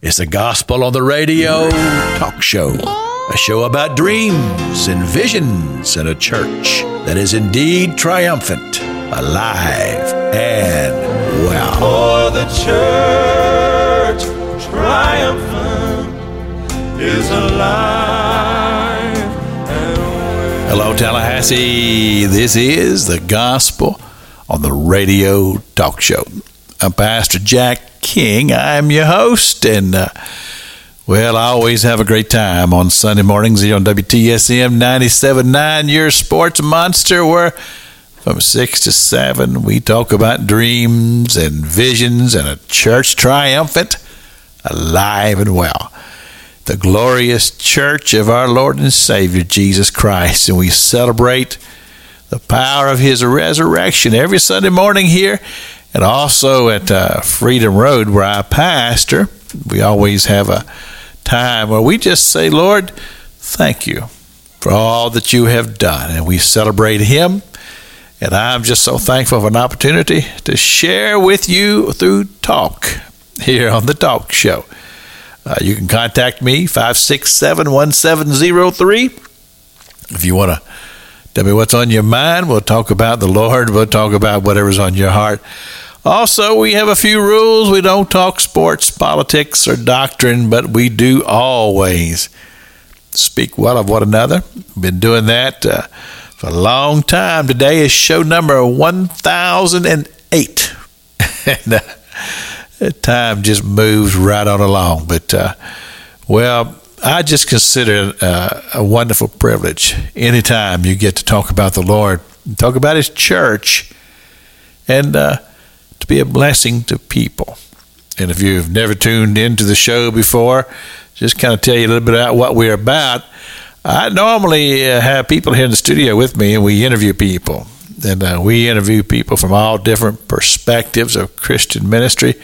It's a gospel on the radio talk show. A show about dreams and visions and a church that is indeed triumphant, alive, and well. For the church triumphant is alive and well. Hello, Tallahassee. This is the gospel on the radio talk show. I'm Pastor Jack King. I'm your host, and uh, well, I always have a great time on Sunday mornings here on WTSM 97.9, your sports monster, where from 6 to 7 we talk about dreams and visions and a church triumphant, alive and well. The glorious church of our Lord and Savior Jesus Christ, and we celebrate the power of His resurrection every Sunday morning here and also at uh, Freedom Road, where I pastor, we always have a time where we just say, Lord, thank you for all that you have done. And we celebrate Him. And I'm just so thankful for an opportunity to share with you through talk here on the Talk Show. Uh, you can contact me, 567 1703. If you want to tell me what's on your mind, we'll talk about the Lord. We'll talk about whatever's on your heart. Also, we have a few rules. We don't talk sports, politics, or doctrine, but we do always speak well of one another. Been doing that uh, for a long time. Today is show number 1008. and uh, time just moves right on along. But, uh, well, I just consider it uh, a wonderful privilege anytime you get to talk about the Lord, talk about His church, and uh, to be a blessing to people. And if you've never tuned into the show before, just kind of tell you a little bit about what we're about. I normally uh, have people here in the studio with me, and we interview people. And uh, we interview people from all different perspectives of Christian ministry.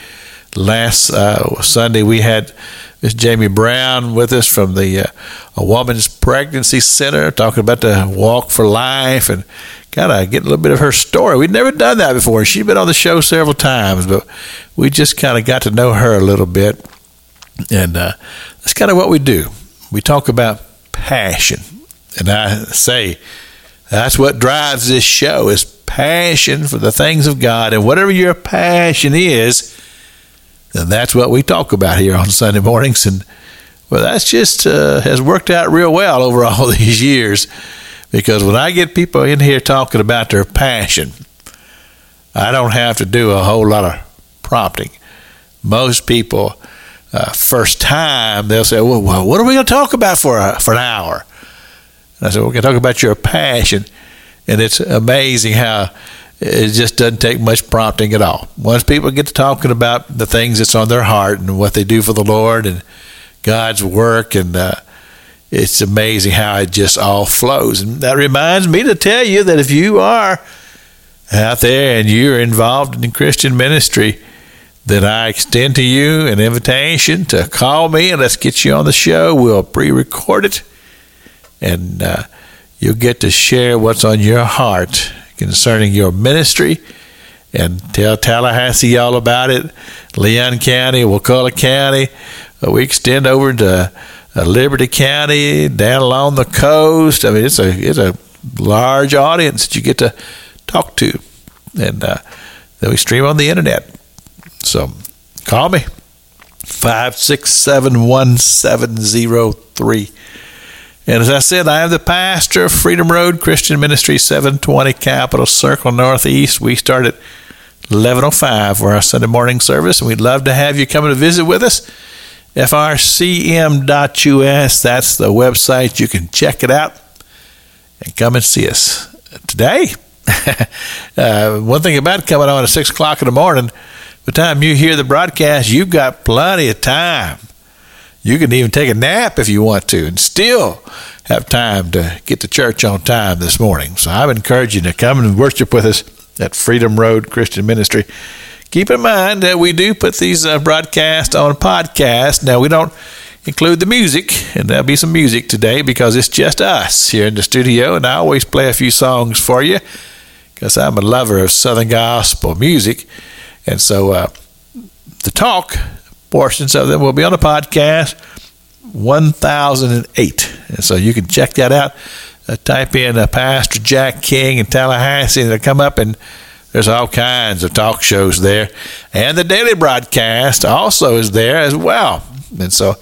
Last uh, Sunday, we had Miss Jamie Brown with us from the uh, a Woman's Pregnancy Center, talking about the Walk for Life and kind of get a little bit of her story. We'd never done that before. She'd been on the show several times, but we just kind of got to know her a little bit. And uh, that's kind of what we do. We talk about passion. And I say that's what drives this show is passion for the things of God. And whatever your passion is, then that's what we talk about here on Sunday mornings. And well, that's just uh, has worked out real well over all these years. Because when I get people in here talking about their passion, I don't have to do a whole lot of prompting. Most people, uh, first time, they'll say, well, well what are we going to talk about for, a, for an hour? And I said, we're going to talk about your passion. And it's amazing how it just doesn't take much prompting at all. Once people get to talking about the things that's on their heart and what they do for the Lord and God's work and uh, it's amazing how it just all flows. And that reminds me to tell you that if you are out there and you're involved in Christian ministry, that I extend to you an invitation to call me and let's get you on the show. We'll pre record it and uh, you'll get to share what's on your heart concerning your ministry and tell Tallahassee all about it. Leon County, Wakulla County. Uh, we extend over to uh, Liberty County, down along the coast. I mean, it's a it's a large audience that you get to talk to, and uh, then we stream on the internet. So call me five six seven one seven zero three. And as I said, I am the pastor of Freedom Road Christian Ministry, 720 Capitol Circle Northeast. We start at 11.05 for our Sunday morning service, and we'd love to have you come and visit with us frcm.us. That's the website. You can check it out and come and see us today. uh, one thing about coming on at 6 o'clock in the morning, by the time you hear the broadcast, you've got plenty of time. You can even take a nap if you want to and still have time to get to church on time this morning. So I would encourage you to come and worship with us at Freedom Road Christian Ministry keep in mind that we do put these uh, broadcasts on podcast. Now, we don't include the music, and there'll be some music today because it's just us here in the studio, and I always play a few songs for you because I'm a lover of Southern gospel music. And so uh, the talk portions of them will be on the podcast 1008. And so you can check that out. Uh, type in uh, Pastor Jack King in Tallahassee, and it'll come up, and there's all kinds of talk shows there. And the daily broadcast also is there as well. And so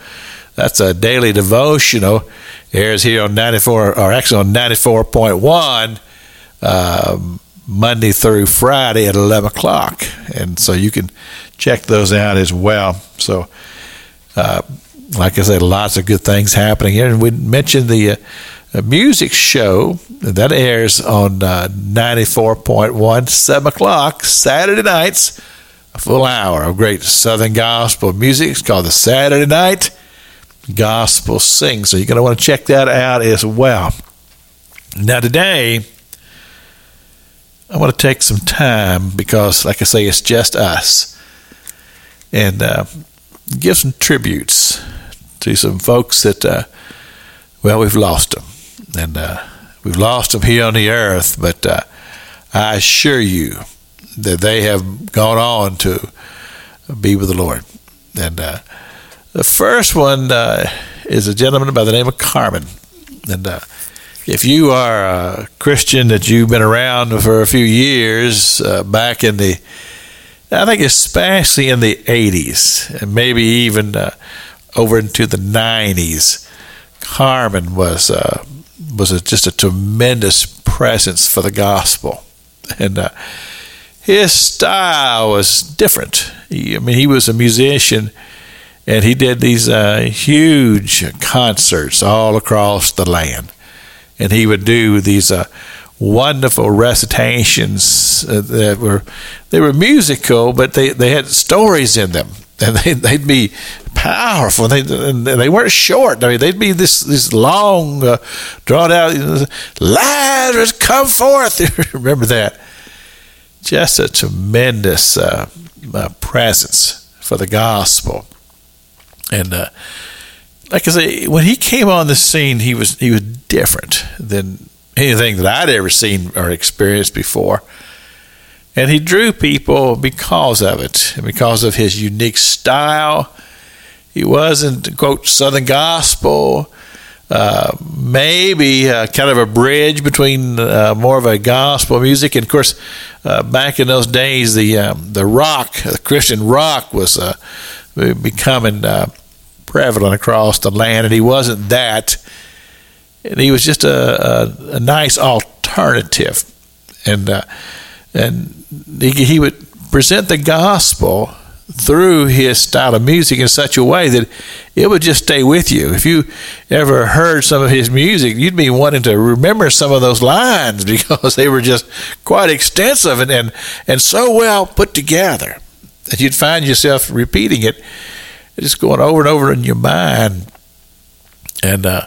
that's a daily devotional. Airs here on 94, or actually on 94.1. Um, Monday through Friday at 11 o'clock. And so you can check those out as well. So, uh, like I said, lots of good things happening here. And we mentioned the uh, music show that airs on uh, 94.1, 7 o'clock, Saturday nights, a full hour of great Southern gospel music. It's called the Saturday Night Gospel Sing. So you're going to want to check that out as well. Now, today, I want to take some time because, like I say, it's just us, and uh, give some tributes to some folks that, uh, well, we've lost them, and uh, we've lost them here on the earth. But uh, I assure you that they have gone on to be with the Lord. And uh, the first one uh, is a gentleman by the name of Carman, and if you are a Christian that you've been around for a few years, back in the, I think especially in the 80s, and maybe even uh, over into the 90s, Carman was uh, was a, just a tremendous presence for the gospel, and uh, his style was different. He, I mean, he was a musician and he did these uh, huge concerts all across the land and he would do these uh, wonderful recitations uh, that were they were musical, but they, they had stories in them, and they, they'd be powerful. They they weren't short. I mean, they'd be this this long, uh, drawn out. Lazarus, come forth! Remember that? Just a tremendous uh, uh, presence for the gospel, and uh, like I say, when he came on the scene, he was he was different than anything that I'd ever seen or experienced before. And he drew people because of it, because of his unique style. He wasn't quote Southern gospel, uh, maybe uh, kind of a bridge between uh, more of a gospel music, and of course, uh, back in those days, the um, the rock, the Christian rock, was uh, becoming uh, prevalent across the land, and he wasn't that. And he was just a, a, a nice alternative, and uh, and he, he would present the gospel through his style of music in such a way that it would just stay with you. If you ever heard some of his music, you'd be wanting to remember some of those lines because they were just quite extensive and, and, and so well put together that you'd find yourself repeating it just going over and over in your mind. And uh,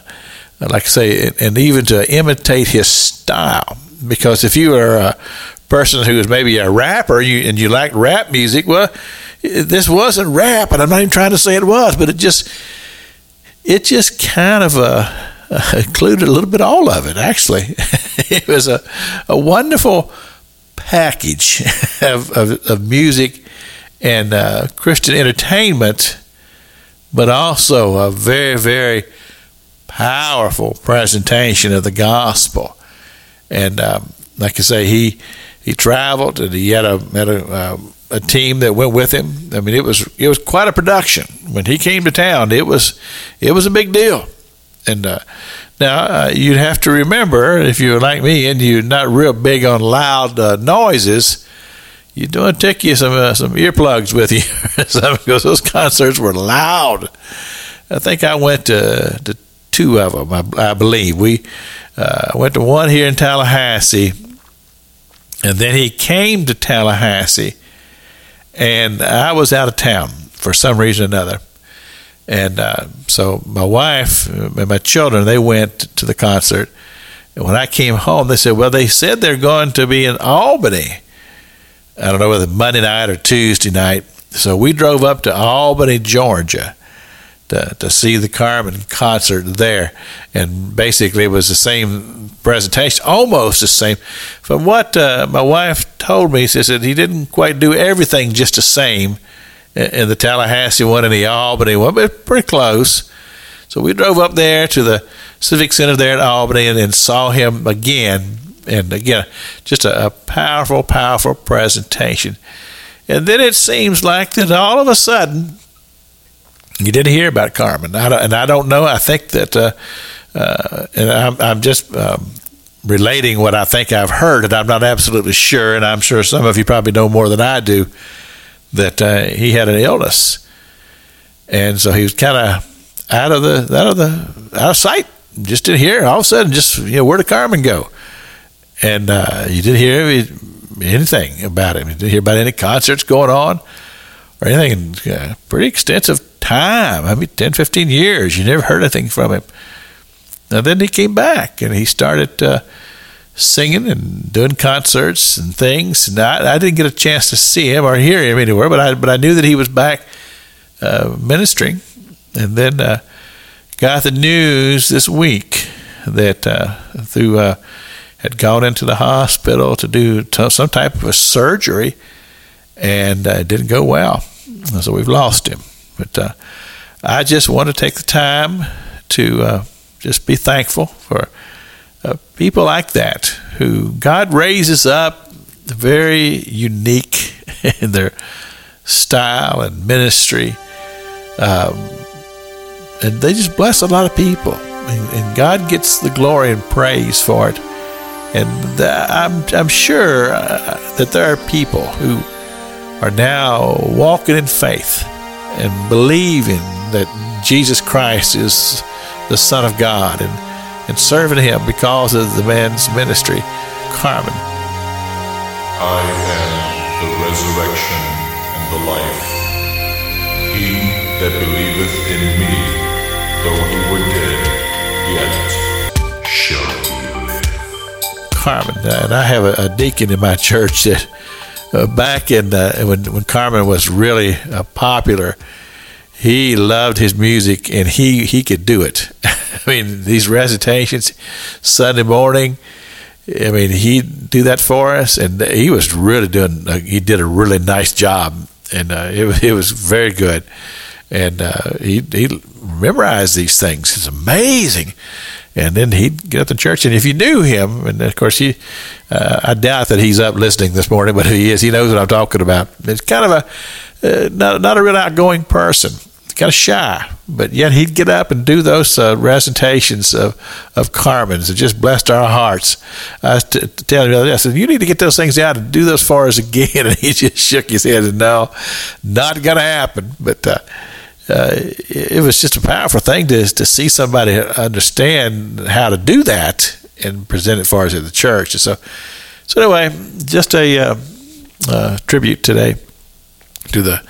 like I say, and even to imitate his style. Because if you are a person who is maybe a rapper you, and you like rap music, well, this wasn't rap, and I'm not even trying to say it was, but it just it just kind of uh, included a little bit all of it. Actually, it was a a wonderful package of, of, of music and uh, Christian entertainment but also a very, very powerful presentation of the gospel. And um, like I say, he he traveled and he had a had a, uh, a team that went with him. I mean, it was it was quite a production when he came to town. It was it was a big deal. And uh, now uh, you'd have to remember if you're like me and you're not real big on loud uh, noises you do want to take you some uh, some earplugs with you because those concerts were loud. I think I went to, to two of them. I, I believe we uh, went to one here in Tallahassee, and then he came to Tallahassee, and I was out of town for some reason or another. And uh, so my wife and my children they went to the concert. And when I came home, they said, "Well, they said they're going to be in Albany." I don't know whether Monday night or Tuesday night. So we drove up to Albany, Georgia to, to see the Carman concert there. And basically, it was the same presentation, almost the same. From what uh, my wife told me, she said he didn't quite do everything just the same in the Tallahassee one and the Albany one, but pretty close. So we drove up there to the Civic Center there at Albany and, and saw him again. And again, just a, a powerful, powerful presentation. And then it seems like that all of a sudden, you didn't hear about Carman. I and I don't know. I think that, uh, uh, and I'm, I'm just um, relating what I think I've heard, and I'm not absolutely sure. And I'm sure some of you probably know more than I do that uh, he had an illness, and so he was kind of out of the out of the out of sight. Just didn't hear. All of a sudden, just you know, where did Carman go? And uh, you didn't hear anything about him. You didn't hear about any concerts going on or anything. In, uh, pretty extensive time. I mean, 10, 15 years. You never heard anything from him. And then he came back and he started uh, singing and doing concerts and things. And I, I, didn't get a chance to see him or hear him anywhere, but I but I knew that he was back uh, ministering. And then uh, got the news this week that uh, through uh, had gone into the hospital to do t- some type of a surgery, and uh, it didn't go well. So we've lost him. But uh, I just want to take the time to just be thankful for uh, people like that who God raises up very unique in their style and ministry. Um, and they just bless a lot of people. And, and, God gets the glory and praise for it. And the, I'm, I'm sure uh, that there are people who are now walking in faith and believing that Jesus Christ is the Son of God and and serving Him because of the man's ministry. Carman. I am the resurrection and the life. He that believeth in me, though he were dead, yet shall he live. Carman, and I have a, a deacon in my church that uh, back in uh, when when Carman was really uh, popular, he loved his music and he he could do it. I mean, these recitations Sunday morning. I mean, he'd do that for us, and he was really doing. Uh, he did a really nice job, and uh, it it was very good. And uh, he he memorized these things. It's amazing. And then he'd get up to church, and if you knew him, and of course he, uh, I doubt that he's up listening this morning, but if he is, he knows what I'm talking about. It's kind of a uh, not not a real outgoing person kind of shy, but yet he'd get up and do those uh, recitations of, of Carman's. It just blessed our hearts. I was t- telling him, I said, You need to get those things out and do those for us again. And he just shook his head and said, no, not to happen. But uh, it was just a powerful thing to, to see somebody understand how to do that and present it for us at the church. And so, so anyway, just a uh, uh, tribute today to the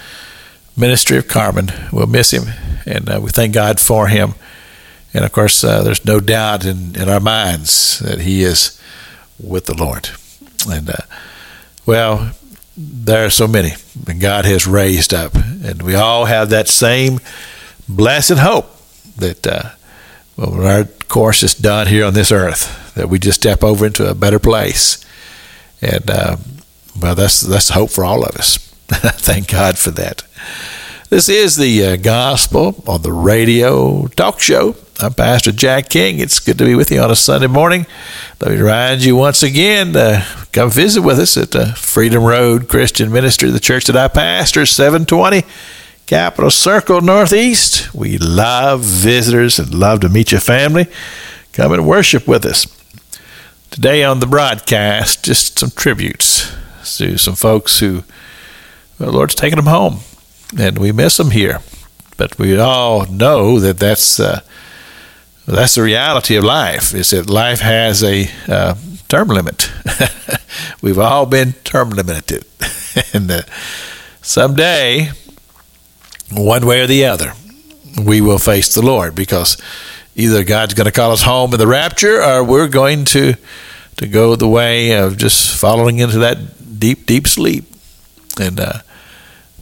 ministry of Carman. We'll miss him, and uh, we thank God for him. And of course, uh, there's no doubt in, in our minds that he is with the Lord. And uh, well, there are so many that God has raised up, and we all have that same blessed hope that uh, when our course is done here on this earth, that we just step over into a better place. And uh, well, that's that's hope for all of us. Thank God for that. This is the uh, Gospel on the Radio Talk Show. I'm Pastor Jack King. It's good to be with you on a Sunday morning. Let me remind you once again uh, come visit with us at the Freedom Road Christian Ministry, the church that I pastor, 720 Capitol Circle Northeast. We love visitors and love to meet your family. Come and worship with us. Today on the broadcast, just some tributes to some folks who the Lord's taking them home, and we miss them here. But we all know that that's uh, that's the reality of life. Is that life has a uh, term limit. We've all been term limited, and uh, someday, one way or the other, we will face the Lord because either God's going to call us home in the rapture, or we're going to to go the way of just following into that deep, deep sleep. And uh,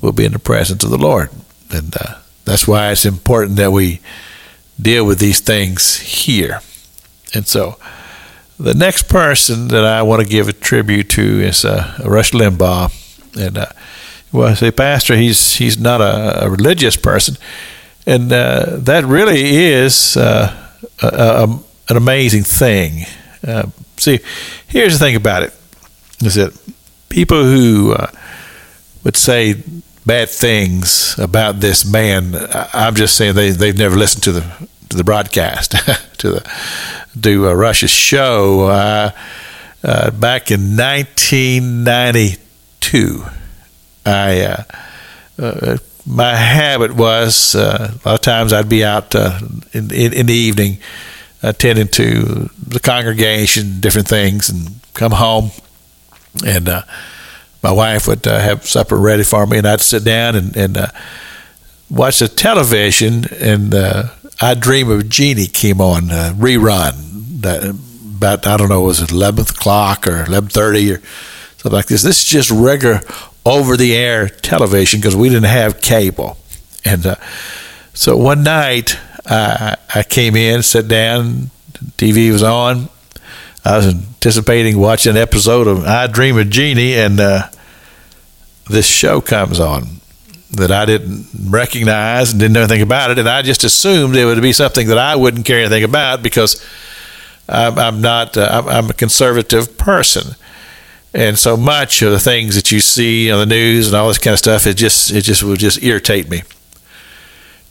we'll be in the presence of the Lord. And uh, that's why it's important that we deal with these things here. And so, the next person that I want to give a tribute to is uh, Rush Limbaugh. And uh, Well, see, Pastor, he's he's not a, a religious person, and uh, that really is uh, a, a, an amazing thing. Uh, see, here's the thing about it: is that people who uh, would say bad things about this man, I'm just saying they they've never listened to the to the broadcast to the do Rush's show uh, uh, back in 1992. I uh, uh, my habit was uh, a lot of times I'd be out in, in, in the evening attending to the congregation, different things, and come home and my wife would uh, have supper ready for me, and I'd sit down and, and uh, watch the television. And uh, I Dream of Jeannie came on rerun that about I don't know was it eleven o'clock or eleven thirty or something like this. This is just regular over the air television because we didn't have cable, and uh, so one night I, I came in, sat down, TV was on. I was anticipating watching an episode of I Dream of Jeannie, and uh, this show comes on that I didn't recognize and didn't know anything about it, and I just assumed it would be something that I wouldn't care anything about because I'm, I'm not uh, I'm, a conservative person, and so much of the things that you see on the news and all this kind of stuff it just it just would just irritate me.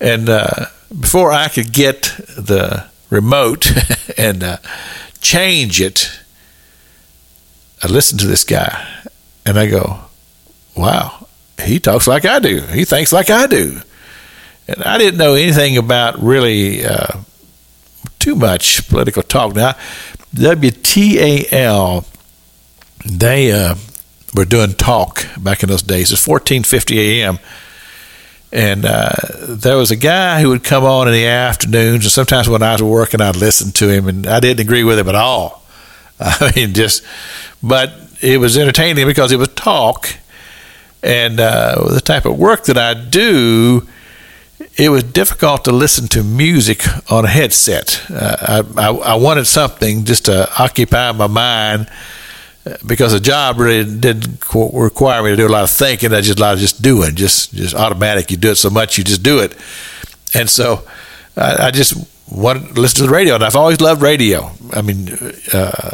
And uh, before I could get the remote and uh, change it, I listen to this guy, and I go, wow, he talks like I do. He thinks like I do. And I didn't know anything about really uh, too much political talk. Now, WTAL, they uh, were doing talk back in those days. It's 1450 a.m. And uh, there was a guy who would come on in the afternoons, and sometimes when I was working, I'd listen to him, and I didn't agree with him at all. I mean, just, but it was entertaining because it was talk, and uh, the type of work that I do, it was difficult to listen to music on a headset. Uh, I, I, I, wanted something just to occupy my mind because the job really didn't require me to do a lot of thinking. I just a lot of just doing, just just automatic. You do it so much, you just do it, and so I, I just wanted to listen to the radio, and I've always loved radio. I mean. Uh,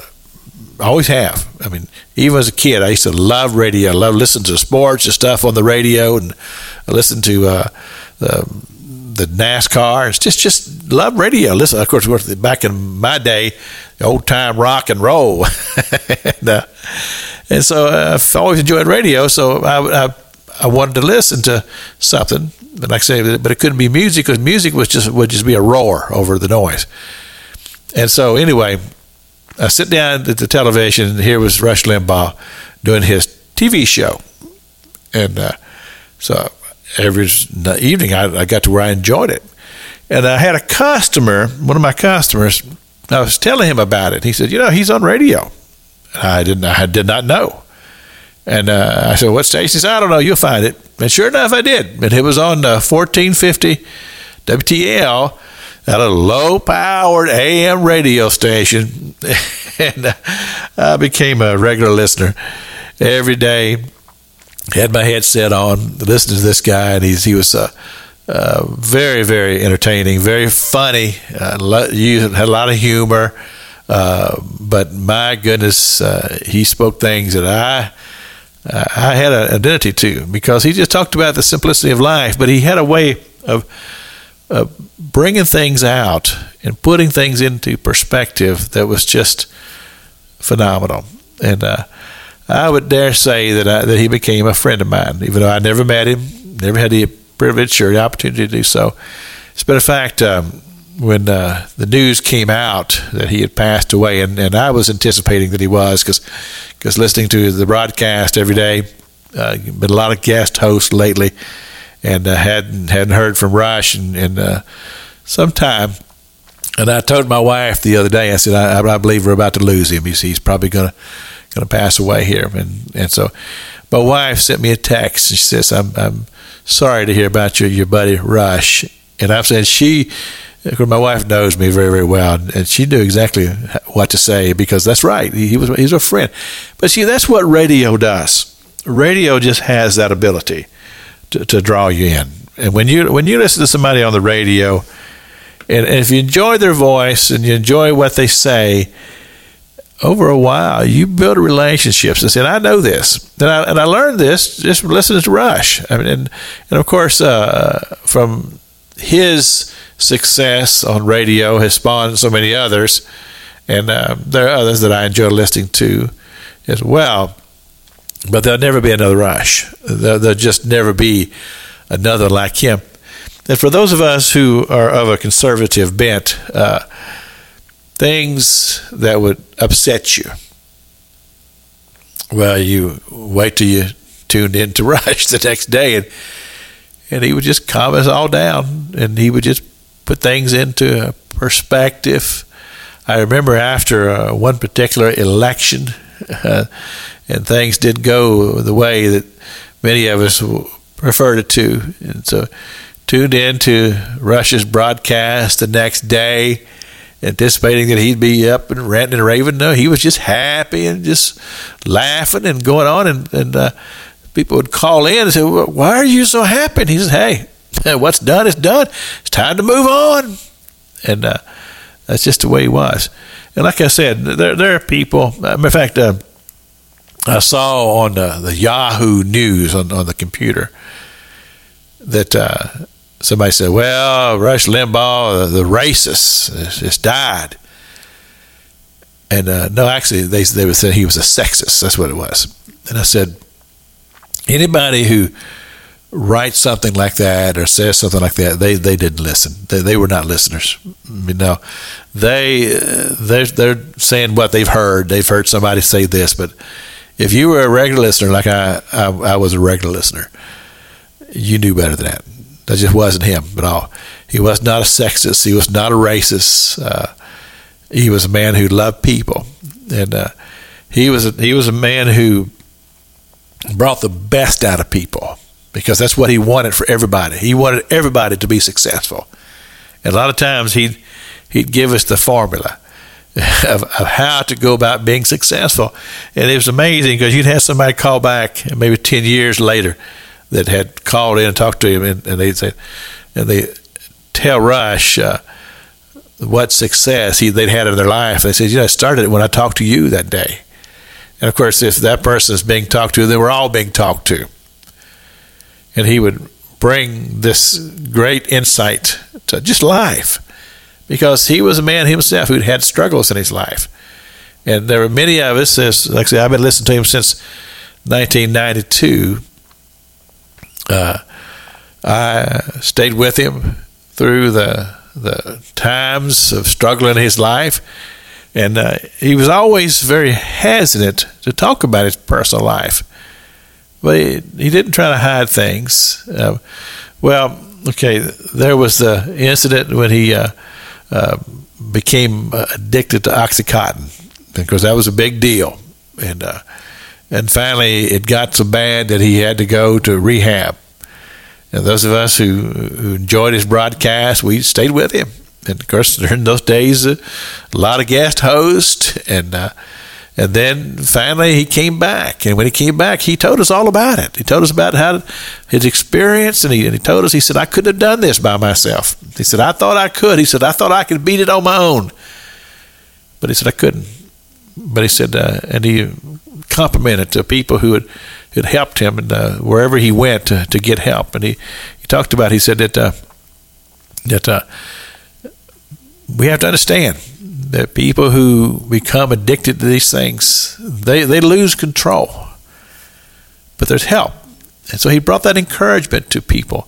always have. I mean, even as a kid, I used to love radio. I love listening to sports and stuff on the radio, and I listened to uh, the the NASCAR. It's just just love radio. Listen, of course, back in my day, old time rock and roll, and, uh, and, so uh, I've always enjoyed radio. So I, I, I wanted to listen to something, but like I say, but it couldn't be music because music was just would just be a roar over the noise. And so anyway, I sit down at the television, and here was Rush Limbaugh doing his TV show. And uh, so every evening I, I, got to where I enjoyed it. And I had a customer, one of my customers, I was telling him about it. He said, You know, he's on radio. And I didn't, I did not know. And uh, I said, What station? He said, I don't know. You'll find it. And sure enough, I did. And it was on uh, 1450 WTL at a low powered AM radio station. and uh, I became a regular listener every day. Had my headset on, listening to this guy, and he's, he was uh, uh, very, very entertaining, very funny. Uh, had a lot of humor, uh, but my goodness, uh, he spoke things that I I had an identity to because he just talked about the simplicity of life, but he had a way of uh, bringing things out and putting things into perspective that was just phenomenal. And uh, I would dare say that I, that he became a friend of mine, even though I never met him, never had the privilege or the opportunity to do so. As a matter of fact, um, when uh, the news came out that he had passed away, and, and I was anticipating that he was because listening to the broadcast every day, uh, been a lot of guest hosts lately and uh, hadn't hadn't heard from Rush and, and uh, sometime. And I told my wife the other day. I said, I, I believe we're about to lose him. He's, he's probably gonna gonna pass away here. And and so, my wife sent me a text. And she says, I'm I'm sorry to hear about your your buddy Rush. And I've said she. because My wife knows me very, very well, and she knew exactly what to say because that's right. He, he was he's a friend, but see, that's what radio does radio just has that ability to, to draw you in. And when you when you listen to somebody on the radio, and, and if you enjoy their voice and you enjoy what they say, over a while, you build relationships. And said, I know this, and I, and I learned this just listening to Rush. I mean, and, and of course, uh, from his success on radio has spawned so many others, and uh, there are others that I enjoy listening to as well. But there'll never be another Rush. There'll, there'll just never be another like him. And for those of us who are of a conservative bent, uh, things that would upset you. Well, you wait till you tuned in to Rush the next day, and and he would just calm us all down, and he would just put things into perspective. I remember after uh, one particular election, uh, and things didn't go the way that many of us preferred it to, and so tuned in to Rush's broadcast the next day anticipating that he'd be up and ranting and raving. No, he was just happy and just laughing and going on. And, and uh, people would call in and say, well, Why are you so happy? And he says, Hey, what's done is done. It's time to move on. And uh, that's just the way he was. And like I said, there, there are people, matter of fact, uh, I saw on the, the, Yahoo News on, on the computer that uh, somebody said, "Well, Rush Limbaugh, the, the racist, just died." And uh, no, actually, they they would say he was a sexist. That's what it was. And I said, anybody who writes something like that or says something like that, they they didn't listen. They they were not listeners. You know, they they're they're saying what they've heard. They've heard somebody say this, but if you were a regular listener, like I I, I was a regular listener, you knew better than that that just wasn't him at all. He was not a sexist. He was not a racist. Uh, he was a man who loved people, and uh, he was a, he was a man who brought the best out of people because that's what he wanted for everybody. He wanted everybody to be successful, and a lot of times he'd he'd give us the formula. Of, of, how to go about being successful. And it was amazing because you'd have somebody call back maybe 10 years later that had called in and talked to him, and, and they said, and they tell Rush uh, what success he they'd had in their life. They said, you know, I started it when I talked to you that day. And of course, if that person is being talked to, they were all being talked to. And he would bring this great insight to just life because he was a man himself who'd had struggles in his life. And there were many of us, as, like I said, I've been listening to him since 1992 uh, I stayed with him through the the times of struggle in his life, and uh, he was always very hesitant to talk about his personal life. But he, he didn't try to hide things. Uh, well, okay, there was the incident when he uh, uh became addicted to OxyContin because that was a big deal, and uh, and finally it got so bad that he had to go to rehab. And those of us who, who enjoyed his broadcast, we stayed with him. And of course, during those days, uh, a lot of guest hosts, and uh, and then finally he came back. And when he came back, he told us all about it. He told us about how his experience, and he, and he told us he said I couldn't have done this by myself. He said I thought I could. He said I thought I could beat it on my own, but he said I couldn't. But he said, uh, and he complimented the people who had, had helped him and uh, wherever he went to, to get help. And he, he talked about, he said that, uh, that uh, we have to understand that people who become addicted to these things, they, they lose control. But there's help. And so he brought that encouragement to people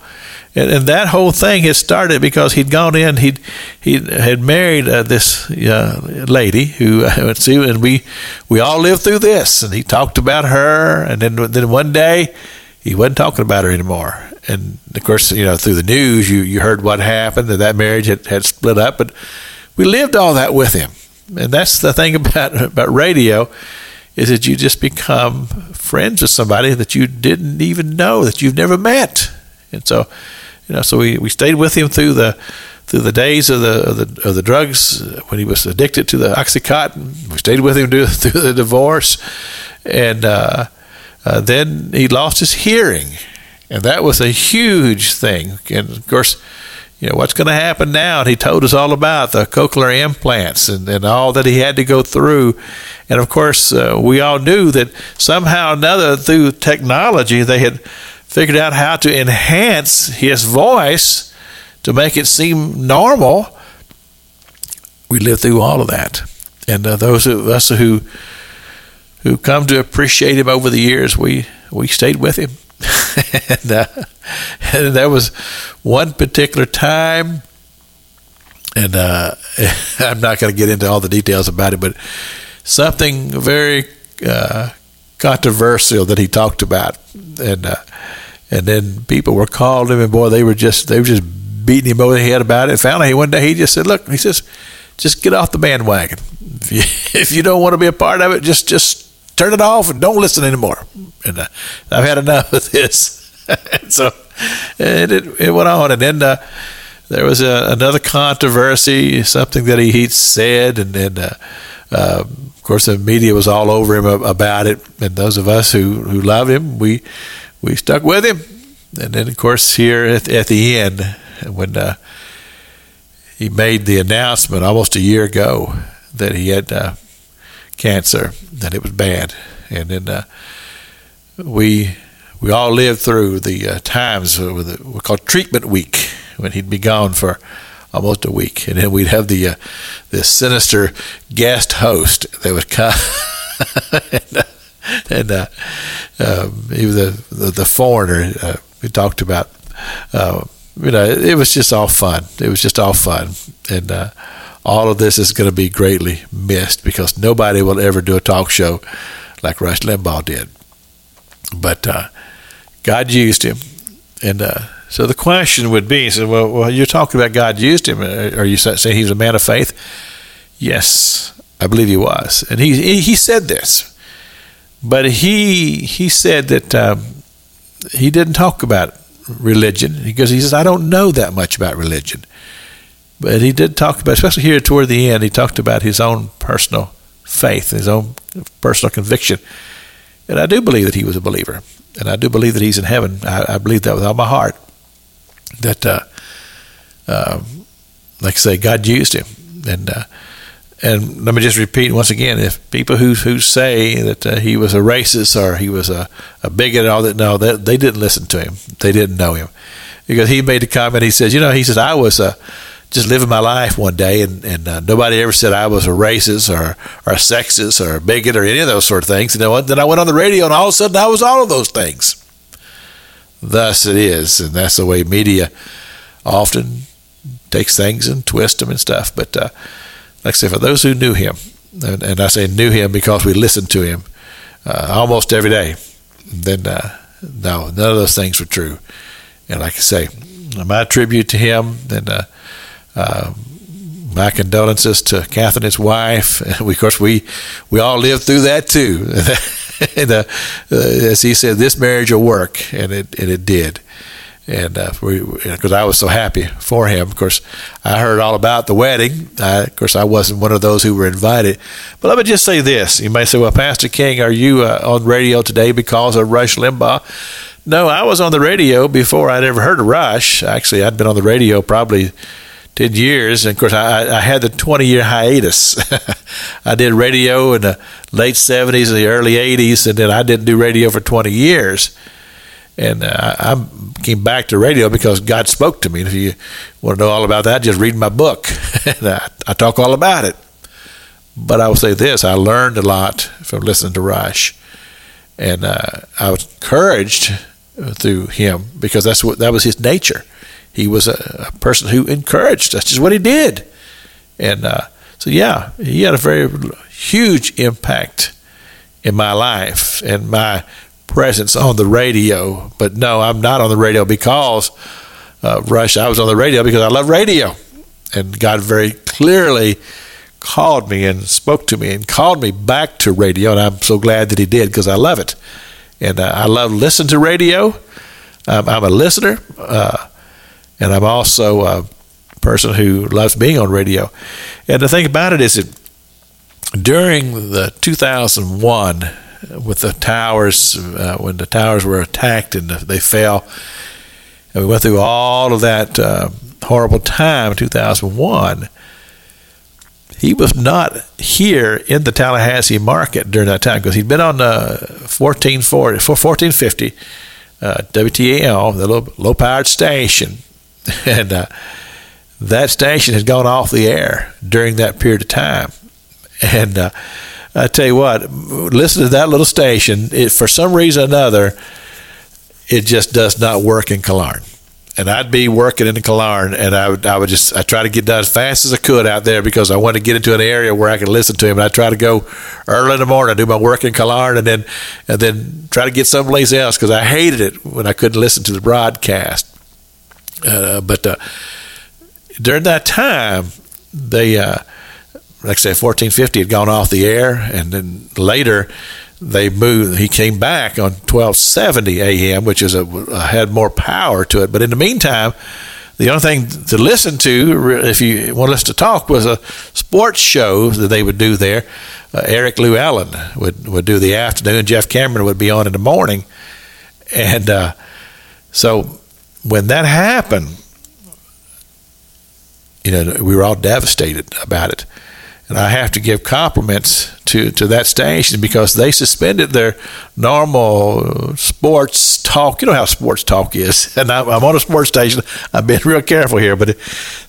and, and that whole thing had started because he'd gone in. he'd, he had married uh, this uh, lady who see, and we we all lived through this. And he talked about her, and then then one day he wasn't talking about her anymore. And of course, you know, through the news, you you heard what happened that that marriage had, had split up. But we lived all that with him, and that's the thing about about radio is that you just become friends with somebody that you didn't even know that you've never met, and so you know, so we, we stayed with him through the through the days of the of the, of the drugs when he was addicted to the oxycontin. We stayed with him through, through the divorce, and uh, uh, then he lost his hearing, and that was a huge thing. And of course, you know what's going to happen now and he told us all about the cochlear implants and, and all that he had to go through and of course uh, we all knew that somehow or another through technology they had figured out how to enhance his voice to make it seem normal. We lived through all of that. And uh, those of us who who come to appreciate him over the years we we stayed with him. And, uh, and there was one particular time, and uh, I'm not going to get into all the details about it, but something very uh, controversial that he talked about, and uh, and then people were calling him, and boy, they were just they were just beating him over the head about it. finally, one day he just said, "Look," he says, "just get off the bandwagon. If you, if you don't want to be a part of it, just just." Turn it off and don't listen anymore. And uh, I've had enough of this. so and it, it went on. And then uh, there was a, another controversy, something that he, he said, and then, uh, uh, of course, the media was all over him about it. And those of us who, who loved him, we we stuck with him. And then, of course, here at, at the end, when uh, he made the announcement almost a year ago that he had uh, cancer, that it was bad, and then uh, we we all lived through the uh, times with we called treatment week when he'd be gone for almost a week, and then we'd have the uh, this sinister guest host that would come. and, uh, and uh, um, even the, the, the foreigner uh, we talked about, uh, you know, it, it, was just all fun. It was just all fun, and uh, all of this is going to be greatly missed because nobody will ever do a talk show like Rush Limbaugh did. But uh, God used him. And uh, so the question would be, so, well, well, you're talking about God used him. Uh, are you saying he was a man of faith? Yes, I believe he was. And he, he said this. But he, he said that um, he didn't talk about religion because he says, I don't know that much about religion. But he did talk about, especially here toward the end, he talked about his own personal faith, his own personal conviction. And I do believe that he was a believer and I do believe that he's in heaven. I, I believe that with all my heart. That, uh, uh, like I say, God used him, and uh, and let me just repeat once again: if people who who say that uh, he was a racist or he was a, a bigot all that, no, they, they didn't listen to him. They didn't know him because he made a comment. He says, you know, he says I was a just living my life one day, and, and uh, nobody ever said I was a racist or, or sexist or a bigot or any of those sort of things. And then I went on the radio, and all of a sudden I was all of those things. Thus it is, and that's the way media often takes things and twists them and stuff. But uh, like I say, for those who knew him, and, and, I say knew him because we listened to him uh, almost every day, then uh, no, none of those things were true. And like I say, my tribute to him, and uh, uh, my condolences to Kathryn, his wife. And we, of course, we we all lived through that too. and uh, as he said, this marriage will work, and it and it did. And because uh, I was so happy for him, of course, I heard all about the wedding. I, of course, I wasn't one of those who were invited. But let me just say this: You may say, "Well, Pastor King, are you uh, on radio today because of Rush Limbaugh?" No, I was on the radio before I'd ever heard of Rush. Actually, I'd been on the radio probably 10 years. And of course, I, I had the 20 year hiatus. I did radio in the late 70s and the early 80s, and then I didn't do radio for 20 years. And uh, I came back to radio because God spoke to me. If you want to know all about that, just read my book. and I, I talk all about it. But I will say this I learned a lot from listening to Rush. And uh, I was encouraged through him because that's what that was his nature he was a, a person who encouraged. That's just what he did. And uh, so, yeah, he had a very huge impact in my life and my presence on the radio. But no, I'm not on the radio because uh, Rush. I was on the radio because I love radio. And God very clearly called me and spoke to me and called me back to radio. And I'm so glad that He did because I love it. And uh, I love listening to radio. Um, I'm a listener. Uh, and I'm also a person who loves being on radio. And the thing about it is that during the 2001 with the towers uh, when the towers were attacked and they fell. And we went through all of that uh, horrible time in 2001. He was not here in the Tallahassee market during that time because he'd been on the 1440, 1450 uh, WTAL, the low, low powered station. And uh, that station had gone off the air during that period of time. And uh, I tell you what, listen to that little station. It, for some reason or another, it just does not work in Killearn. And I'd be working in Killearn, and I would, I would just, I try to get done as fast as I could out there because I wanted to get into an area where I could listen to him. And I try to go early in the morning, do my work in Killearn, and then, and then try to get someplace else because I hated it when I couldn't listen to the broadcast. Uh, but uh, during that time, they, uh, like I said, 1450 had gone off the air, and then later they moved. He came back on 1270 a.m., which is a had more power to it. But in the meantime, the only thing to listen to, if you want us to talk, was a sports show that they would do there. Uh, Eric Llewellyn would would do the afternoon. Jeff Cameron would be on in the morning, and uh, so when that happened, you know, we were all devastated about it. And I have to give compliments to, to that station because they suspended their normal sports talk. You know how sports talk is. And I'm, I'm on a sports station. I've been real careful here, but it,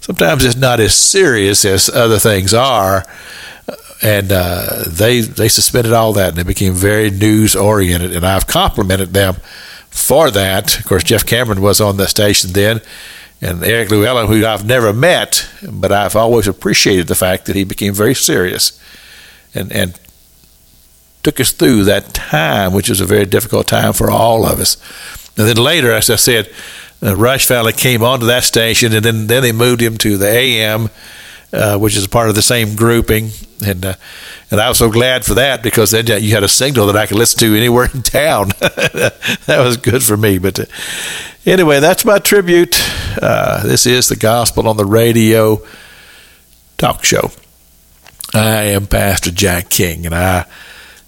sometimes it's not as serious as other things are. And uh, they they suspended all that, and it became very news oriented. And I've complimented them for that. Of course, Jeff Cameron was on the station then and Eric Llewellyn, who I've never met, but I've always appreciated the fact that he became very serious and, and took us through that time, which was a very difficult time for all of us. And then later, as I said, uh, Rush Limbaugh came onto that station, and then, then they moved him to the AM, uh, which is part of the same grouping. And uh, and I was so glad for that because then you had a signal that I could listen to anywhere in town. that was good for me. But uh, anyway, that's my tribute. Uh, this is the Gospel on the Radio talk show. I am Pastor Jack King, and I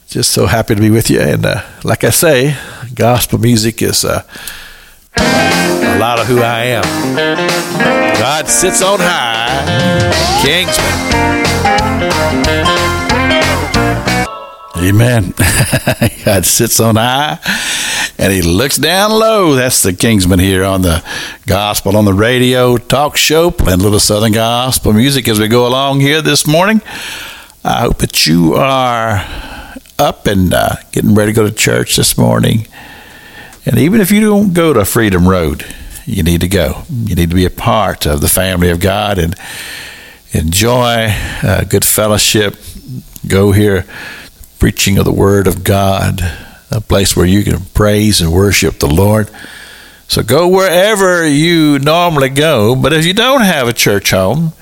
just so happy to be with you. And uh, like I say, gospel music is uh, a lot of who I am. God sits on high, Kingsmen. Amen. God sits on high and he looks down low. That's the Kingsmen here on the Gospel on the Radio talk show, playing a little Southern gospel music as we go along here this morning. I hope that you are up and uh, getting ready to go to church this morning. And even if you don't go to Freedom Road, you need to go. You need to be a part of the family of God and enjoy uh, good fellowship. Go here, preaching of the Word of God, a place where you can praise and worship the Lord. So go wherever you normally go. But if you don't have a church home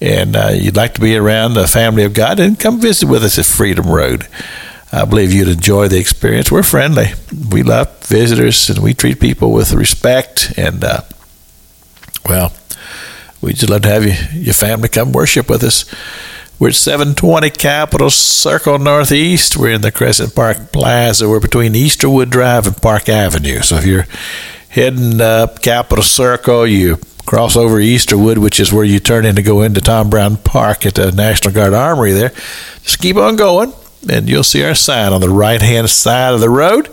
and uh, you'd like to be around the family of God, then come visit with us at Freedom Road. I believe you'd enjoy the experience. We're friendly. We love visitors and we treat people with respect. And, uh, well, we just love to have you, your family come worship with us. We're at 720 Capitol Circle Northeast. We're in the Crescent Park Plaza. We're between Easterwood Drive and Park Avenue. So if you're heading up Capitol Circle, you cross over Easterwood, which is where you turn in to go into Tom Brown Park at the National Guard Armory there. Just keep on going and you'll see our sign on the right hand side of the road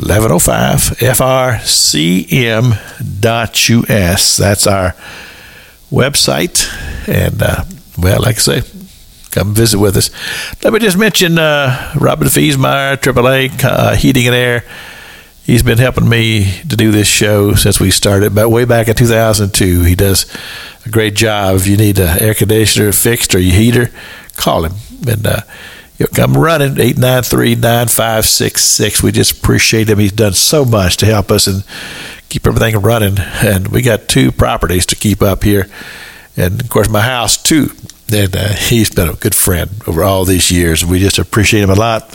1105 frcm.us. That's our website. And, uh, well, like I say, come visit with us. Let me just mention uh, Robert Fiesmeyer, AAA uh, Heating and Air. He's been helping me to do this show since we started, but way back in 2002. He does a great job. If you need an air conditioner fixed or your heater, call him. And, uh, He'll come running 893-9566. We just appreciate him. He's done so much to help us and keep everything running. And we got two properties to keep up here. And of course, my house too. And uh, he's been a good friend over all these years. We just appreciate him a lot.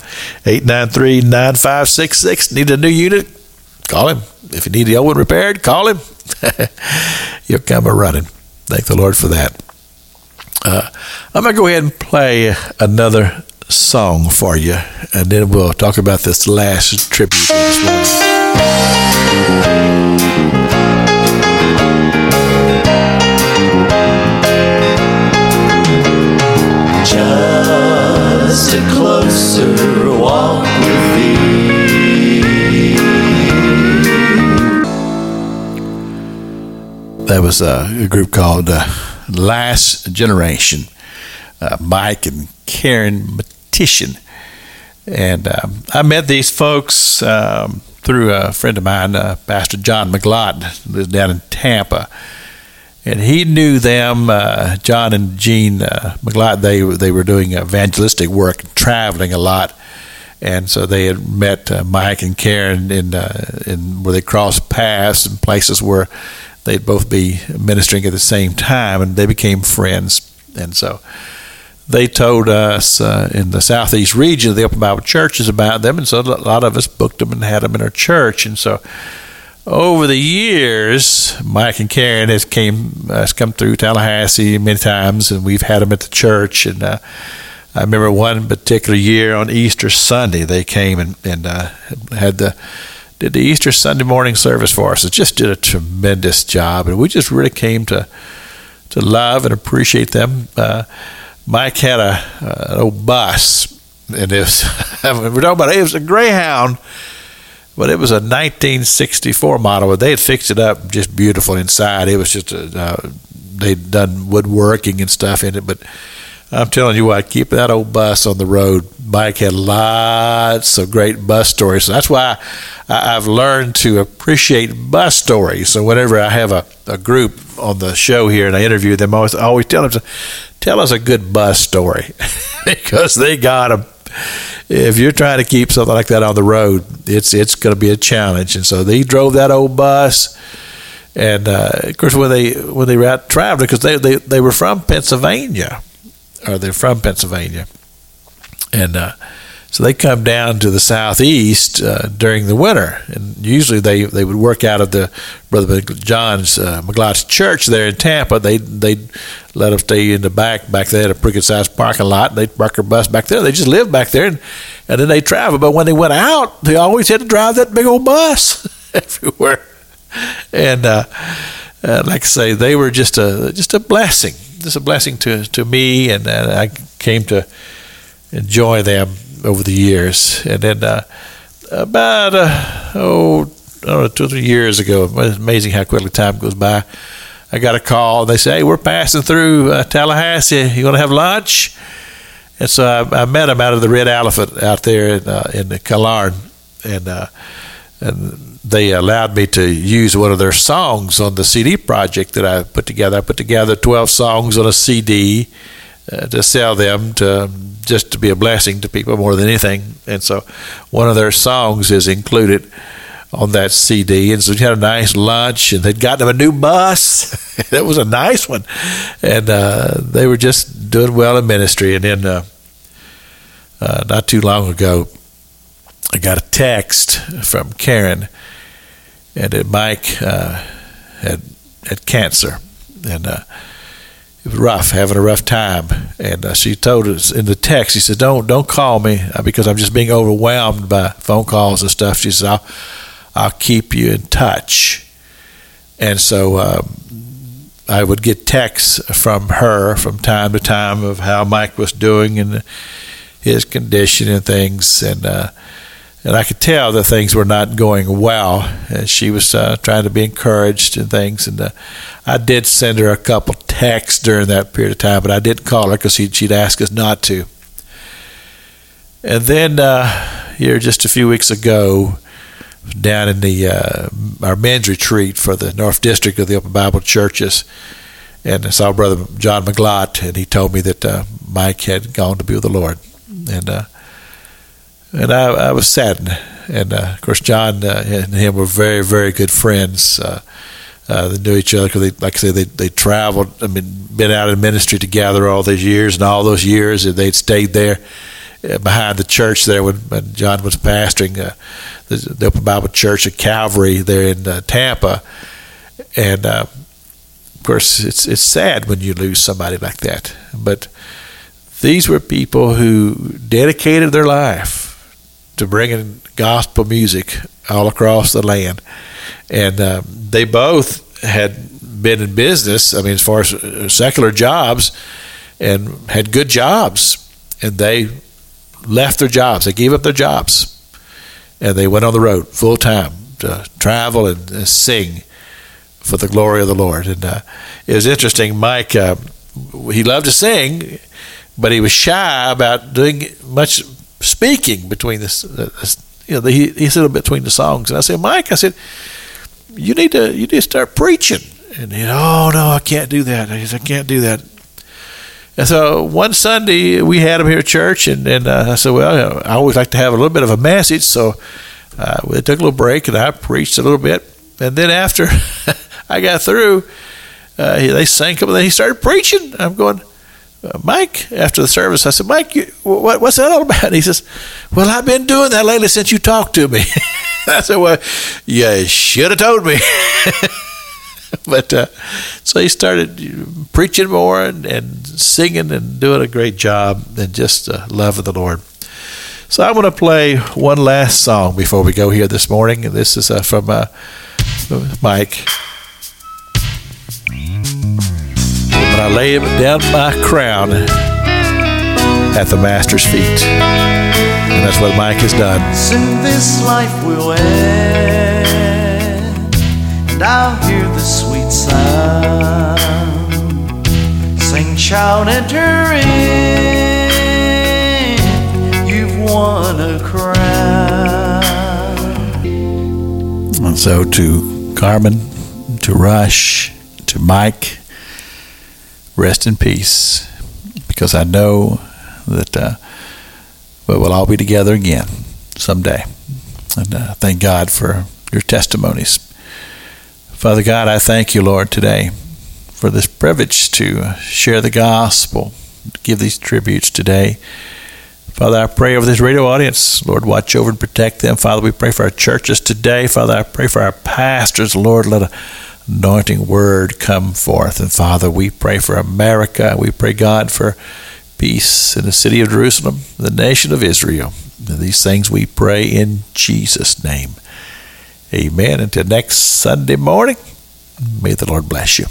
893-9566. Need a new unit? Call him. If you need the old one repaired, call him. You'll come a running. Thank the Lord for that. Uh, I'm going to go ahead and play another song for you, and then we'll talk about this last tribute this morning. Just a closer walk with thee. That was a, group called uh, Last Generation. Uh, Mike and Karen Matieszyn. And um, I met these folks um, through a friend of mine, uh, Pastor John McGlott, lives down in Tampa. And he knew them, uh, John and Jean uh, McGlott. They they were doing evangelistic work, traveling a lot, and so they had met uh, Mike and Karen in uh, in where they crossed paths in places where they'd both be ministering at the same time, and they became friends. And so they told us uh, in the southeast region of the Open Bible churches about them, and so a lot of us booked them and had them in our church. And so over the years, Mike and Karen has came has come through Tallahassee many times, and we've had them at the church. And uh, I remember one particular year on Easter Sunday, they came and and uh, had the did the Easter Sunday morning service for us. It just did a tremendous job, and we just really came to to love and appreciate them. Uh, Mike had a an old bus, and it was we're talking about it, it was a Greyhound, but it was a 1964 model. But they had fixed it up just beautiful inside. It was just a, uh, they'd done woodworking and stuff in it, but I'm telling you what, keep that old bus on the road. Mike had lots of great bus stories. So that's why I, have learned to appreciate bus stories. So whenever I have a, a group on the show here and I interview them, I always, I always tell them, to tell us a good bus story because they got them. If you're trying to keep something like that on the road, it's it's going to be a challenge. And so they drove that old bus, and uh, of course when they when they were out traveling, because they, they they were from Pennsylvania, or they're from Pennsylvania, and uh, so they come down to the southeast uh, during the winter, and usually they, they would work out of the brother John's uh, church there in Tampa. They they let them stay in the back back there at a pretty good sized parking lot. They'd park their bus back there. They just lived back there, and, and then they travel. But when they went out, they always had to drive that big old bus everywhere. And uh, uh, like I say, they were just a just a blessing, just a blessing to to me, and, and I came to enjoy them over the years. And then uh, about uh, oh, know, two or three years ago, it's amazing how quickly time goes by. I got a call. And they say, "Hey, we're passing through uh, Tallahassee. You want to have lunch?" And so I, I, met them out of the Red Elephant out there in, uh, in the Killearn, and uh, and they allowed me to use one of their songs on the CD project that I put together. I put together twelve songs on a CD uh, to sell them to just to be a blessing to people more than anything. And so one of their songs is included on that CD. And so we had a nice lunch, and they'd gotten them a new bus. that was a nice one, and uh, they were just doing well in ministry. And then uh, uh, not too long ago, I got a text from Karen, and that Mike uh, had had cancer, and uh, it was rough, having a rough time. And uh, she told us in the text, she said, "Don't don't call me uh, because I'm just being overwhelmed by phone calls and stuff." She said, "I'll I'll keep you in touch." And so um, I would get texts from her from time to time of how Mike was doing and his condition and things, and uh, and I could tell that things were not going well. And she was uh, trying to be encouraged and things. And uh, I did send her a couple texts during that period of time, but I didn't call her because she'd, she'd ask us not to. And then uh, here, just a few weeks ago, down in the uh, our men's retreat for the North District of the Open Bible Churches, and I saw Brother John McGlott, and he told me that uh, Mike had gone to be with the Lord, and uh, and I, I was saddened. And uh, of course, John uh, and him were very, very good friends. Uh, uh they knew each other because, like I said, they they traveled. I mean, been out in ministry together all those years, and all those years they'd stayed there uh, behind the church there when, when John was pastoring uh, the, the, Open Bible Church at Calvary there in Tampa. And of course, it's it's sad when you lose somebody like that, but these were people who dedicated their life to bringing gospel music all across the land. And uh, they both had been in business, I mean, as far as uh, secular jobs, and had good jobs. And they left their jobs, they gave up their jobs, and they went on the road full time to travel and, sing for the glory of the Lord. And uh, it was interesting. Mike, uh, he loved to sing, but he was shy about doing much speaking between this. this you know, he, he said between the songs, and I said, Mike, I said, you need to you need to start preaching. And he Oh no, I can't do that. He said, I can't do that. And so one Sunday we had him here at church, and, and uh, I said, well, I always like to have a little bit of a message, so uh, we took a little break, and I preached a little bit, and then after I got through, uh, they sang up, and then he started preaching. I'm going, Mike, after the service, I said, Mike, you, what, what's that all about? He says, Well, I've been doing that lately since you talked to me. I said, Well, you should have told me. but uh, so he started preaching more and, and, singing and doing a great job and just uh, of the Lord. So I'm going to play one last song before we go here this morning. And this is uh, from uh, Mike. I lay down my crown at the Master's feet. And that's what Mike has done. Soon this life will end, and I'll hear the sweet sound. Sing, child, enter in. You've won a crown. And so to Carman, to Rush, to Mike, rest in peace, because I know that uh, we'll all be together again someday. And uh, thank God for your testimonies. Father God, I thank you, Lord, today for this privilege to share the gospel, give these tributes today. Father, I pray over this radio audience. Lord, watch over and protect them. Father, we pray for our churches today. Father, I pray for our pastors. Lord, let a anointing word come forth. And Father, we pray for America. We pray, God, for peace in the city of Jerusalem, the nation of Israel. And these things we pray in Jesus' name. Amen. Until next Sunday morning, may the Lord bless you.